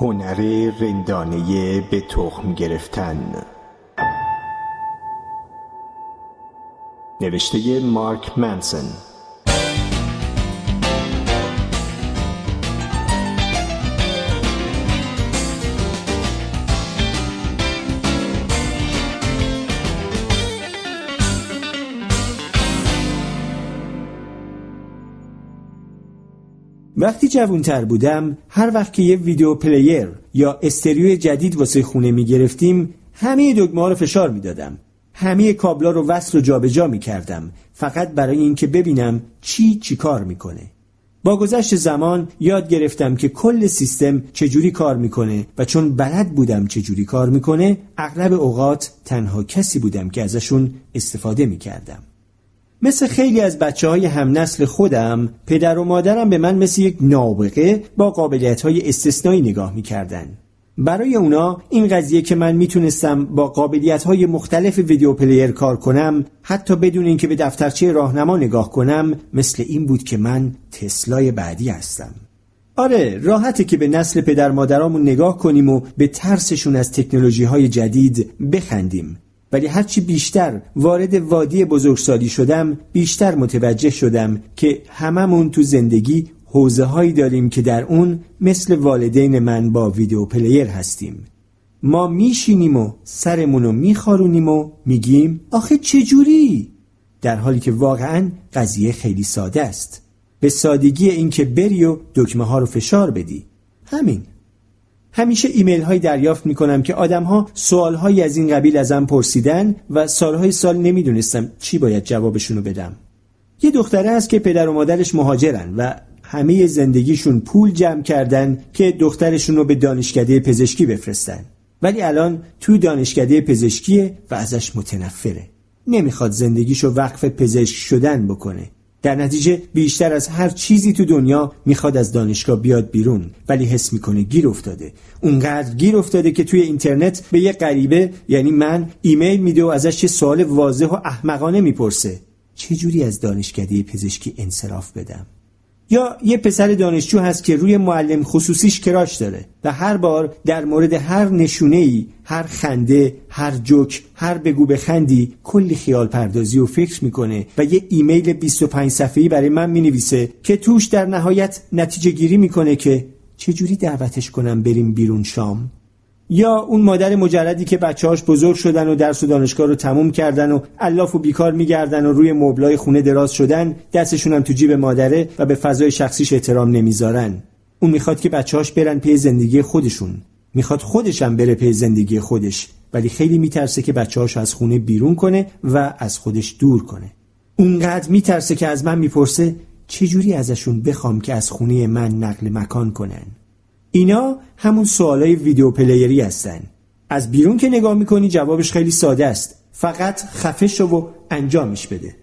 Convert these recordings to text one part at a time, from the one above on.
هنر رندانه به تخم گرفتن. نوشته مارک منسن. وقتی جوانتر بودم هر وقت که یه ویدیو پلیر یا استریو جدید واسه خونه می گرفتیم همه دکمه ها رو فشار می دادم. همه کابلا رو وصل و جابجا می کردم فقط برای اینکه ببینم چی چی کار می‌کنه. با گذشت زمان یاد گرفتم که کل سیستم چجوری کار می‌کنه و چون بلد بودم چجوری کار می‌کنه اغلب اوقات تنها کسی بودم که ازشون استفاده می‌کردم. مثل خیلی از بچه های هم نسل خودم پدر و مادرم به من مثل یک نابغه با قابلیت های استثنایی نگاه می‌کردن. برای اونا این قضیه که من می‌تونستم با قابلیت های مختلف ویدیو پلیر کار کنم حتی بدون اینکه به دفترچه راهنما نگاه کنم مثل این بود که من تسلای بعدی هستم. آره راحته که به نسل پدر مادرامون نگاه کنیم و به ترسشون از تکنولوژی های جدید بخندیم. ولی هرچی بیشتر وارد وادی بزرگسالی شدم بیشتر متوجه شدم که هممون تو زندگی حوزه هایی داریم که در اون مثل والدین من با ویدیو پلیر هستیم. ما میشینیم و سرمونو میخارونیم و میگیم آخه چجوری؟ در حالی که واقعا قضیه خیلی ساده است. به سادگی اینکه بری و دکمه ها رو فشار بدی. همین. همیشه ایمیل های دریافت می کنم که آدم ها سوال های از این قبیل ازم پرسیدن و سالهای سال نمی‌دونستم چی باید جوابشونو بدم. یه دختره هست که پدر و مادرش مهاجرن و همه زندگیشون پول جمع کردن که دخترشون رو به دانشکده پزشکی بفرستن. ولی الان توی دانشکده پزشکیه و ازش متنفره. نمی‌خواد زندگیشو وقف پزشک شدن بکنه. در نتیجه بیشتر از هر چیزی تو دنیا می‌خواد از دانشگاه بیاد بیرون ولی حس می‌کنه گیر افتاده. اونقدر گیر افتاده که توی اینترنت به یه غریبه یعنی من ایمیل میده و ازش یه سوال واضح و احمقانه می‌پرسه. چجوری از دانشکده پزشکی انصراف بدم؟ یا یه پسر دانشجو هست که روی معلم خصوصیش کراش داره و هر بار در مورد هر نشونه ای هر خنده هر جوک هر بگو بخندی کلی خیال پردازی و فکر می‌کنه و یه ایمیل 25 صفحه‌ای برای من می‌نویسه که توش در نهایت نتیجه گیری می‌کنه که چجوری دعوتش کنم بریم بیرون شام؟ یا اون مادر مجردی که بچه‌هاش بزرگ شدن و درس و دانشگاه رو تموم کردن و الاف و بیکار میگردن و روی مبلای خونه دراز شدن دستشون هم تو جیب مادره و به فضای شخصیش احترام نمی‌ذارن. اون می‌خواد که بچه‌هاش برن پی زندگی خودشون. می‌خواد هم بره پی زندگی خودش ولی خیلی میترسه که بچه‌هاش از خونه بیرون کنه و از خودش دور کنه. اونقدر میترسه که از من می‌پرسه چجوری ازشون بخوام که از خونه من نقل مکان کنن. اینا همون سوالای ویدیو پلیری هستن. از بیرون که نگاه می‌کنی جوابش خیلی ساده است. فقط خفه شو و انجامش بده.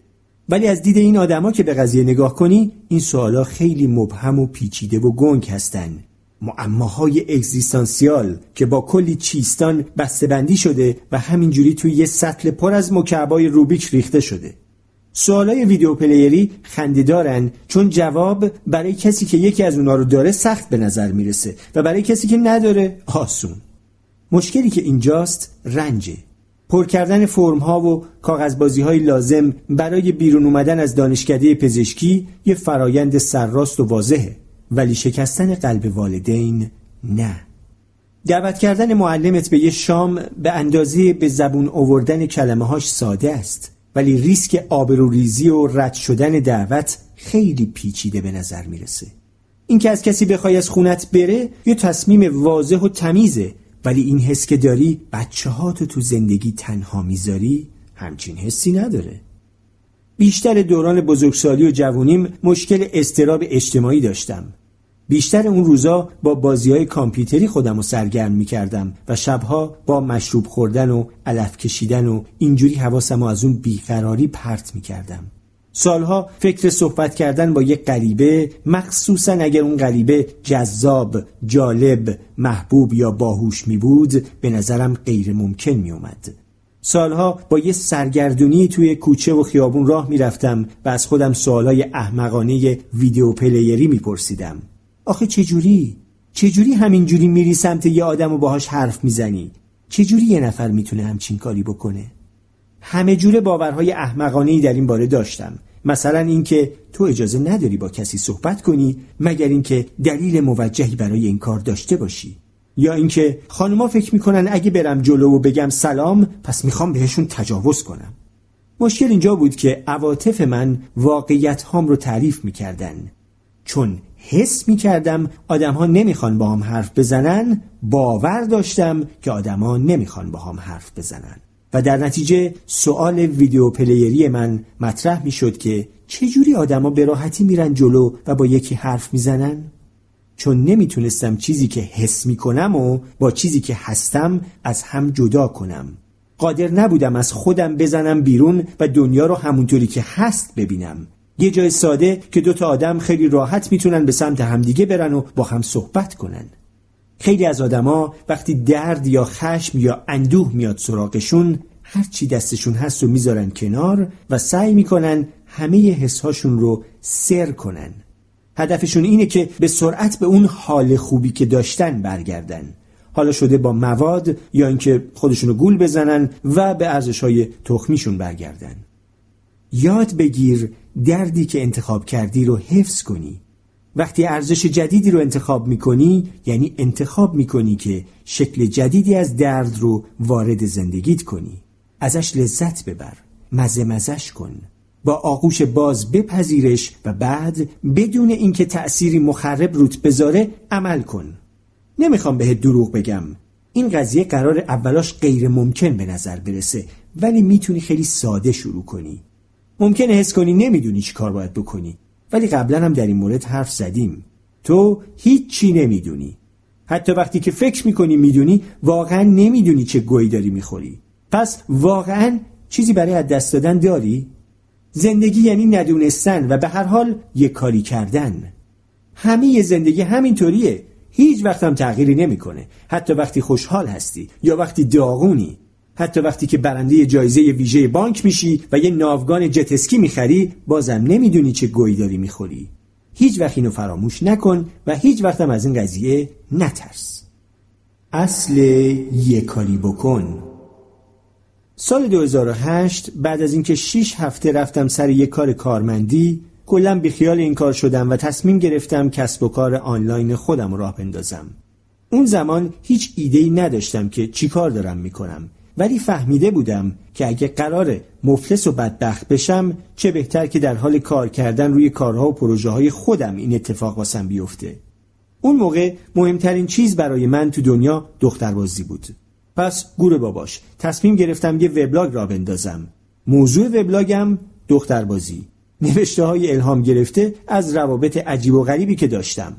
ولی از دید این آدما که به قضیه نگاه کنی این سوالا خیلی مبهم و پیچیده و گنگ هستن. معماهای اگزیستانسیال که با کلی چیستان بسته‌بندی شده و همینجوری توی یه سطل پر از مکعبای روبیک ریخته شده. سوالای ویدیو پلیری خندیدارن چون جواب برای کسی که یکی از اونا رو داره سخت به نظر می‌رسه و برای کسی که نداره آسون. مشکلی که اینجاست رنجه. پر کردن فرم ها و کاغذبازی های لازم برای بیرون اومدن از دانشکده پزشکی یه فرایند سرراست و واضحه. ولی شکستن قلب والدین نه. دعوت کردن معلمت به یه شام به اندازه به زبون آوردن کلمه هاش ساده است. ولی ریسک آبروریزی و رد شدن دعوت خیلی پیچیده به نظر می‌رسه. اینکه از کسی بخوای از خونت بره یه تصمیم واضح و تمیزه. ولی این حس که داری بچه ها تو تو زندگی تنها می‌ذاری همچین حسی نداره. بیشتر دوران بزرگسالی و جوونیم مشکل استراب اجتماعی داشتم. بیشتر اون روزا با بازی های کامپیوتری خودم رو سرگرم می کردم و شبها با مشروب خوردن و علف کشیدن و اینجوری حواسم از اون بیقراری پرت می کردم. سالها فکر صحبت کردن با یک غریبه مخصوصا اگر اون غریبه جذاب، جالب، محبوب یا باهوش می بود به نظرم غیر ممکن می اومد. سالها با یه سرگردونی توی کوچه و خیابون راه می‌رفتم و از خودم سوالای احمقانه ویدیو پلیری میپرسیدم آخه چجوری؟ چجوری همینجوری میری سمت یه آدم و باهاش حرف می‌زنی؟ چجوری یه نفر می‌تونه همچین کاری بکنه؟ همه جور باورهای احمقانه در این باره داشتم. مثلا اینکه تو اجازه نداری با کسی صحبت کنی مگر اینکه دلیل موجهی برای این کار داشته باشی. یا اینکه خانوما فکر می‌کنن اگه برم جلو و بگم سلام پس می‌خوام بهشون تجاوز کنم. مشکل اینجا بود که عواطف من واقعیت هام رو تعریف می‌کردن. چون حس می‌کردم آدم ها نمی‌خوان با هم حرف بزنن باور داشتم که آدما نمی‌خوان با هم حرف بزنن. و در نتیجه سوال ویدیو پلیری من مطرح می‌شد که چجوری آدما به راحتی میرن جلو و با یکی حرف می‌زنن؟ چون نمی‌تونستم چیزی که حس می‌کنم و با چیزی که هستم از هم جدا کنم. قادر نبودم از خودم بزنم بیرون و دنیا رو همونطوری که هست ببینم. یه جای ساده که دوتا آدم خیلی راحت می‌تونن به سمت همدیگه برن و با هم صحبت کنن. خیلی از آدما وقتی درد یا خشم یا اندوه میاد سراغشون هر چی دستشون هست و می‌ذارن کنار و سعی می‌کنن همه حسهاشون رو سر کنن. هدفشون اینه که به سرعت به اون حال خوبی که داشتن برگردن. حالا شده با مواد یا اینکه خودشونو گول بزنن و به ارزش های تخمیشون برگردن. یاد بگیر دردی که انتخاب کردی رو حفظ کنی. وقتی ارزش جدیدی رو انتخاب می‌کنی یعنی انتخاب می‌کنی که شکل جدیدی از درد رو وارد زندگیت کنی. ازش لذت ببر مزه مزش کن. با آغوش باز بپذیرش و بعد بدون اینکه تأثیری مخرب روت بذاره عمل کن. نمی‌خوام بهت دروغ بگم. این قضیه قرار اولاش غیر ممکن به نظر برسه ولی می‌تونی خیلی ساده شروع کنی. ممکنه حس کنی نمی‌دونی چی کار باید بکنی. ولی قبلا هم در این مورد حرف زدیم. تو هیچی نمی‌دونی. حتی وقتی که فکر می‌کنی می‌دونی واقعا نمی‌دونی چه گویی داری می‌خوری. پس واقعا چیزی برای از دست دادن داری؟ زندگی یعنی ندونستن و به هر حال یه کاری کردن. همه زندگی همینطوریه. هیچ وقت هم تغییری نمی‌کنه. حتی وقتی خوشحال هستی یا وقتی داغونی. حتی وقتی که برنده جایزه ویژه بانک میشی و یه ناوگان جتسکی می‌خری بازم نمی‌دونی چه گویی داری می‌خوری. هیچ وقت اینو فراموش نکن و هیچ وقتم از این قضیه نترس. اصل یه کاری بکن. سال 2008 بعد از اینکه 6 هفته رفتم سر یک کار کارمندی کلا بیخیال این کار شدم و تصمیم گرفتم کسب و کار آنلاین خودم راه بندازم. اون زمان هیچ ایده‌ای نداشتم که چی کار دارم می‌کنم. ولی فهمیده بودم که اگه قرار مفلس و بدبخت بشم چه بهتر که در حال کار کردن روی کارها و پروژه های خودم این اتفاق واسم بیفته. اون موقع مهمترین چیز برای من تو دنیا دختربازی بود. پس گور باباش تصمیم گرفتم یه وبلاگ را بندازم. موضوع وبلاگم دختربازی. نوشته های الهام گرفته از روابط عجیب و غریبی که داشتم.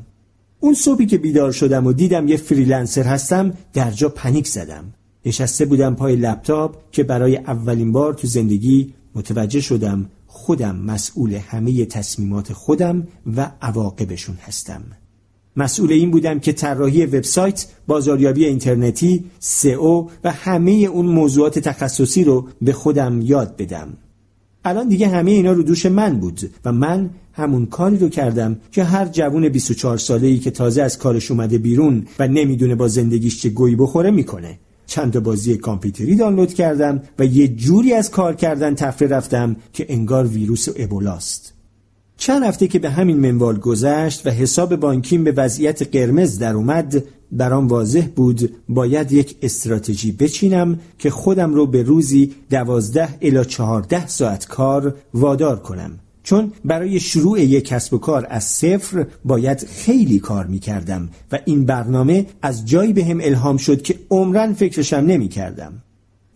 اون صبحی که بیدار شدم و دیدم یه freelancer هستم در جا panic زدم. نشسته بودم پای لپتاپ که برای اولین بار تو زندگی متوجه شدم خودم مسئول همه تصمیمات خودم و عواقبشون هستم مسئول این بودم که طراحی وبسایت، بازاریابی اینترنتی، SEO و همه اون موضوعات تخصصی رو به خودم یاد بدم. الان دیگه همه اینا رو دوش من بود و من همون کاری رو کردم که هر جوون 24 ساله‌ای که تازه از کارش اومده بیرون و نمی‌دونه با زندگیش چه گوهی بخوره می‌کنه. چند بازی کامپیوتری دانلود کردم و یه جوری از کار کردن تفره رفتم که انگار ویروس ابولاست. چند هفته که به همین منوال گذشت و حساب بانکیم به وضعیت قرمز در اومد برام واضح بود باید یک استراتژی بچینم که خودم رو به روزی دوازده الا چهارده ساعت کار وادار کنم چون برای شروع یک کسب و کار از صفر باید خیلی کار می کردم و این برنامه از جایی به هم الهام شد که عمرن فکرشم نمی کردم.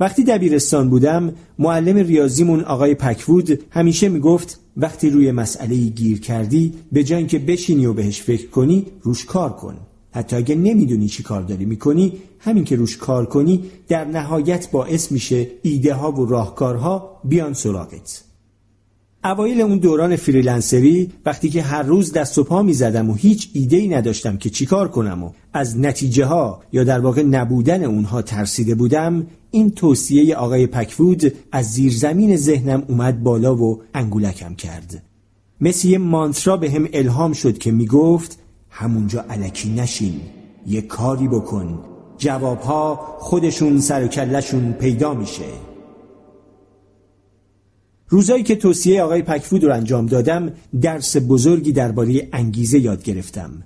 وقتی دبیرستان بودم معلم ریاضیمون آقای پکوود همیشه می‌گفت وقتی روی مسئله گیر کردی به جای که بشینی و بهش فکر کنی روش کار کن حتی اگه نمی‌دونی چی کار داری می‌کنی همین که روش کار کنی در نهایت باعث میشه ایده ها و راهکارها بیان سراغت اوایل اون دوران فریلنسری وقتی که هر روز دست و پا می زدم و هیچ ایده ای نداشتم که چیکار کنم و از نتیجه ها یا در واقع نبودن اونها ترسیده بودم این توصیه آقای پکفود از زیرزمین ذهنم اومد بالا و انگولکم کرد. مثل یه مانترا به هم الهام شد که می گفت همونجا علکی نشین یه کاری بکن جوابها خودشون سر و کلشون پیدا میشه. روزایی که توصیه آقای پکفود رو انجام دادم درس بزرگی درباره انگیزه یاد گرفتم.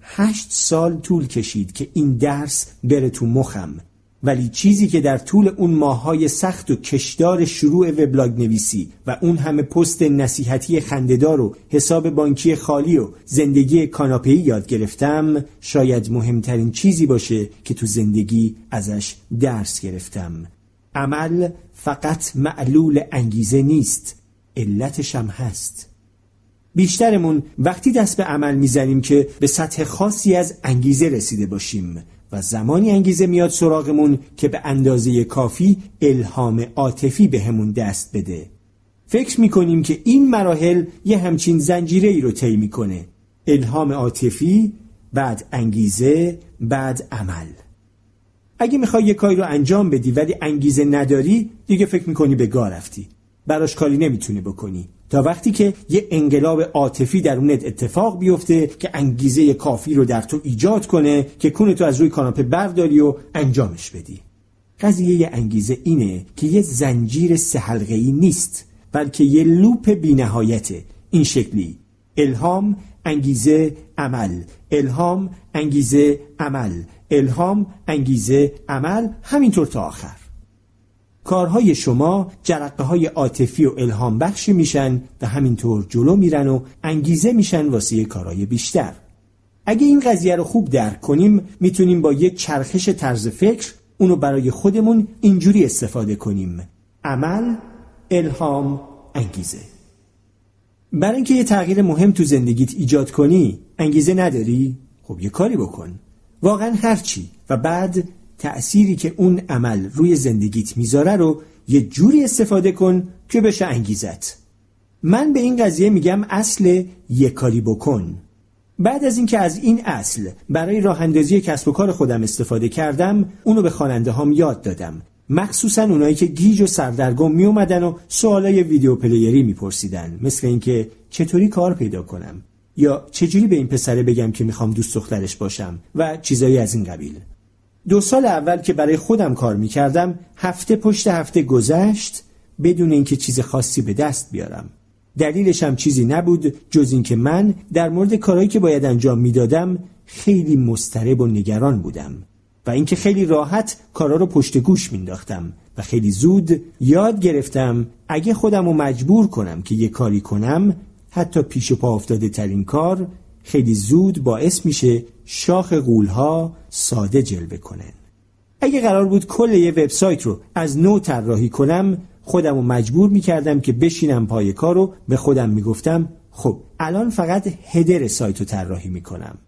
هشت سال طول کشید که این درس بره تو مخم ولی چیزی که در طول اون ماهای سخت و کشدار شروع وبلاگ نویسی و اون همه پست نصیحتی خندهدار و حساب بانکی خالی و زندگی کاناپه‌ای یاد گرفتم شاید مهمترین چیزی باشه که تو زندگی ازش درس گرفتم. عمل فقط معلول انگیزه نیست علتش هم هست. بیشترمون وقتی دست به عمل می‌زنیم که به سطح خاصی از انگیزه رسیده باشیم و زمانی انگیزه میاد سراغمون که به اندازه کافی الهام عاطفی بهمون به دست بده. فکر می‌کنیم که این مراحل یه همچین زنجیره ای رو طی می‌کنه. الهام عاطفی بعد انگیزه بعد عمل. اگه می‌خوای یه کاری رو انجام بدی ولی انگیزه نداری دیگه فکر می‌کنی به گاه رفتی. براش کاری نمی‌تونی بکنی. تا وقتی که یه انقلاب عاطفی درونت اتفاق بیفته که انگیزه کافی رو در تو ایجاد کنه که کون تو از روی کاناپه برداری و انجامش بدی. قضیه انگیزه اینه که یه زنجیر سه نیست بلکه یه لوپ بینهایته. این شکلی الهام انگیزه عمل. الهام انگیزه عمل. الهام انگیزه عمل همینطور تا آخر. کارهای شما جرقه های عاطفی و الهام بخشی میشن و همینطور جلو میرن و انگیزه میشن واسه کارهای بیشتر. اگه این قضیه رو خوب درک کنیم می‌تونیم با یه چرخش طرز فکر اونو برای خودمون اینجوری استفاده کنیم. عمل الهام انگیزه. برای اینکه یه تغییر مهم تو زندگیت ایجاد کنی انگیزه نداری؟ خب یه کاری بکن. واقعا هرچی و بعد تأثیری که اون عمل روی زندگیت می‌ذاره رو یه جوری استفاده کن که بشه انگیزت. من به این قضیه میگم اصل یه کاری بکن. بعد از اینکه از این اصل برای راه اندازی کسب و کار خودم استفاده کردم اونو به خواننده هام یاد دادم. مخصوصا اونایی که گیج و سردرگم می اومدن و سوالای ویدیو پلیری میپرسیدن مثل اینکه چطوری کار پیدا کنم؟ یا چجوری به این پسره بگم که می‌خوام دوست دخترش باشم و چیزایی از این قبیل؟ دو سال اول که برای خودم کار می‌کردم هفته پشت هفته گذشت بدون اینکه چیز خاصی به دست بیارم. دلیلش هم چیزی نبود جز اینکه من در مورد کارهایی که باید انجام می‌دادم خیلی مضطرب و نگران بودم و اینکه خیلی راحت کارا رو پشت گوش مینداختم و خیلی زود یاد گرفتم اگه خودم رو مجبور کنم که یه کاری کنم حتی پیش و پا افتاده ترین کار خیلی زود باعث میشه شاخ قولها ساده جلوه کنن. اگه قرار بود کل یه وبسایت رو از نو طراحی کنم خودم رو مجبور می‌کردم که بشینم پای کار رو به خودم می‌گفتم خب الان فقط هدر سایت رو طراحی می‌کنم.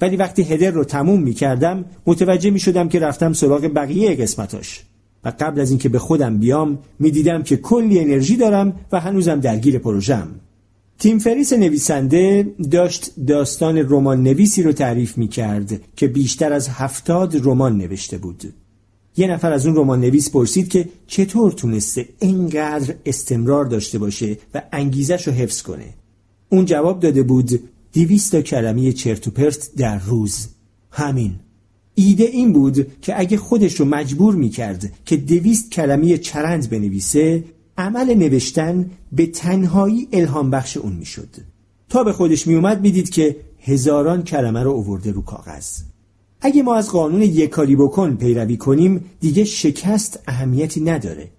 ولی وقتی هدر رو تموم می‌کردم متوجه می‌شدم که رفتم سراغ بقیه قسمتاش. و قبل از اینکه به خودم بیام می‌دیدم که کلی انرژی دارم و هنوزم درگیر پروژم تیم فریس نویسنده داشت داستان رمان نویسی رو تعریف می کرد که بیشتر از هفتاد رمان نوشته بود. یه نفر از اون رمان نویس پرسید که چطور تونسته اینقدر استمرار داشته باشه و انگیزش رو حفظ کنه. اون جواب داده بود دیویست تا کلمه چرت و پرت در روز. همین. ایده این بود که اگه خودش رو مجبور می کرد که دویست کلمه چرند بنویسه عمل نوشتن به تنهایی الهام بخش اون می‌شد. تا به خودش میومد می‌دید که هزاران کلمه رو اوورده رو کاغذ. اگه ما از قانون یک کاری بکن پیروی کنیم دیگه شکست اهمیتی نداره.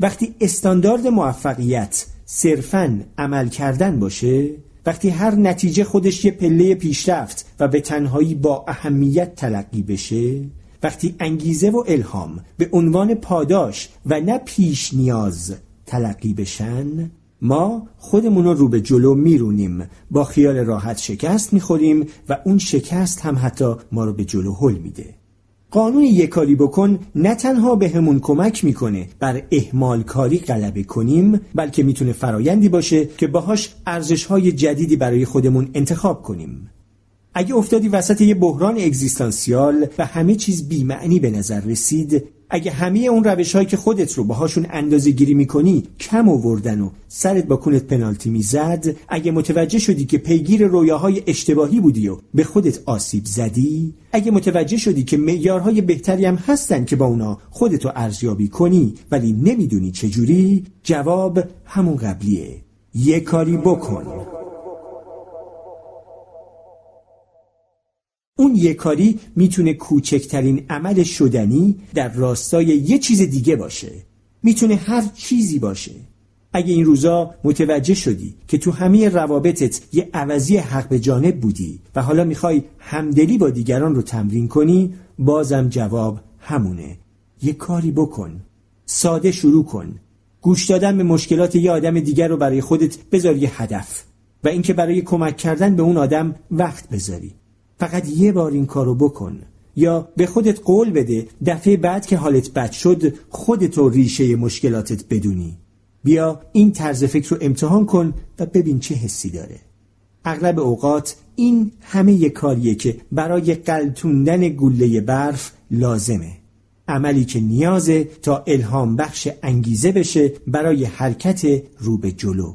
وقتی استاندارد موفقیت صرفا عمل کردن باشه وقتی هر نتیجه خودش یه پله پیشرفت و به تنهایی با اهمیت تلقی بشه وقتی انگیزه و الهام به عنوان پاداش و نه پیش نیاز تلقی بشن ما خودمون رو به جلو میرونیم. با خیال راحت شکست می‌خوریم و اون شکست هم حتی ما رو به جلو هل میده. قانون یک کاری بکن نه تنها به همون کمک می‌کنه بر احمال کاری غلبه کنیم بلکه می‌تونه فرایندی باشه که باهاش ارزش های جدیدی برای خودمون انتخاب کنیم. اگه افتادی وسط یه بحران اگزیستانسیال و همه چیز بیمعنی به نظر رسید اگه همه اون روش هایی که خودت رو باهاشون اندازه گیری می‌کنی کم آوردن و سرت با کونت پنالتی می‌زد اگه متوجه شدی که پیگیر رویاهای اشتباهی بودی و به خودت آسیب زدی اگه متوجه شدی که معیارهای بهتری هم هستن که با اونا خودتو ارزیابی کنی ولی نمی‌دونی چجوری جواب همون قبلیه. یه کاری بکن. اون یه کاری می‌تونه کوچکترین عمل شدنی در راستای یه چیز دیگه باشه. می‌تونه هر چیزی باشه. اگه این روزا متوجه شدی که تو همه روابطت یه عوضی حق به جانب بودی و حالا می‌خوای همدلی با دیگران رو تمرین کنی بازم جواب همونه. یه کاری بکن. ساده شروع کن. گوش دادن به مشکلات یه آدم دیگر رو برای خودت بذار یه هدف و اینکه برای کمک کردن به اون آدم وقت بذاری. فقط یه بار این کارو بکن. یا به خودت قول بده دفعه بعد که حالت بد شد خودتو ریشه مشکلاتت بدونی. بیا این طرز فکر رو امتحان کن و ببین چه حسی داره. اغلب اوقات این همه یه کاریه که برای قلتوندن گله برف لازمه. عملی که نیازه تا الهام بخش انگیزه بشه برای حرکت رو به جلو.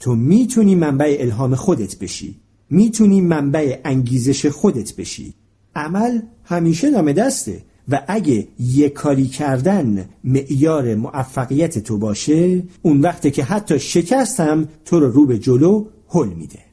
تو می‌تونی منبع الهام خودت بشی. می‌تونی منبع انگیزش خودت بشی. عمل همیشه دام دسته و اگه یه کاری کردن معیار موفقیت تو باشه اون وقته که حتی شکستم تو رو رو به جلو هل میده.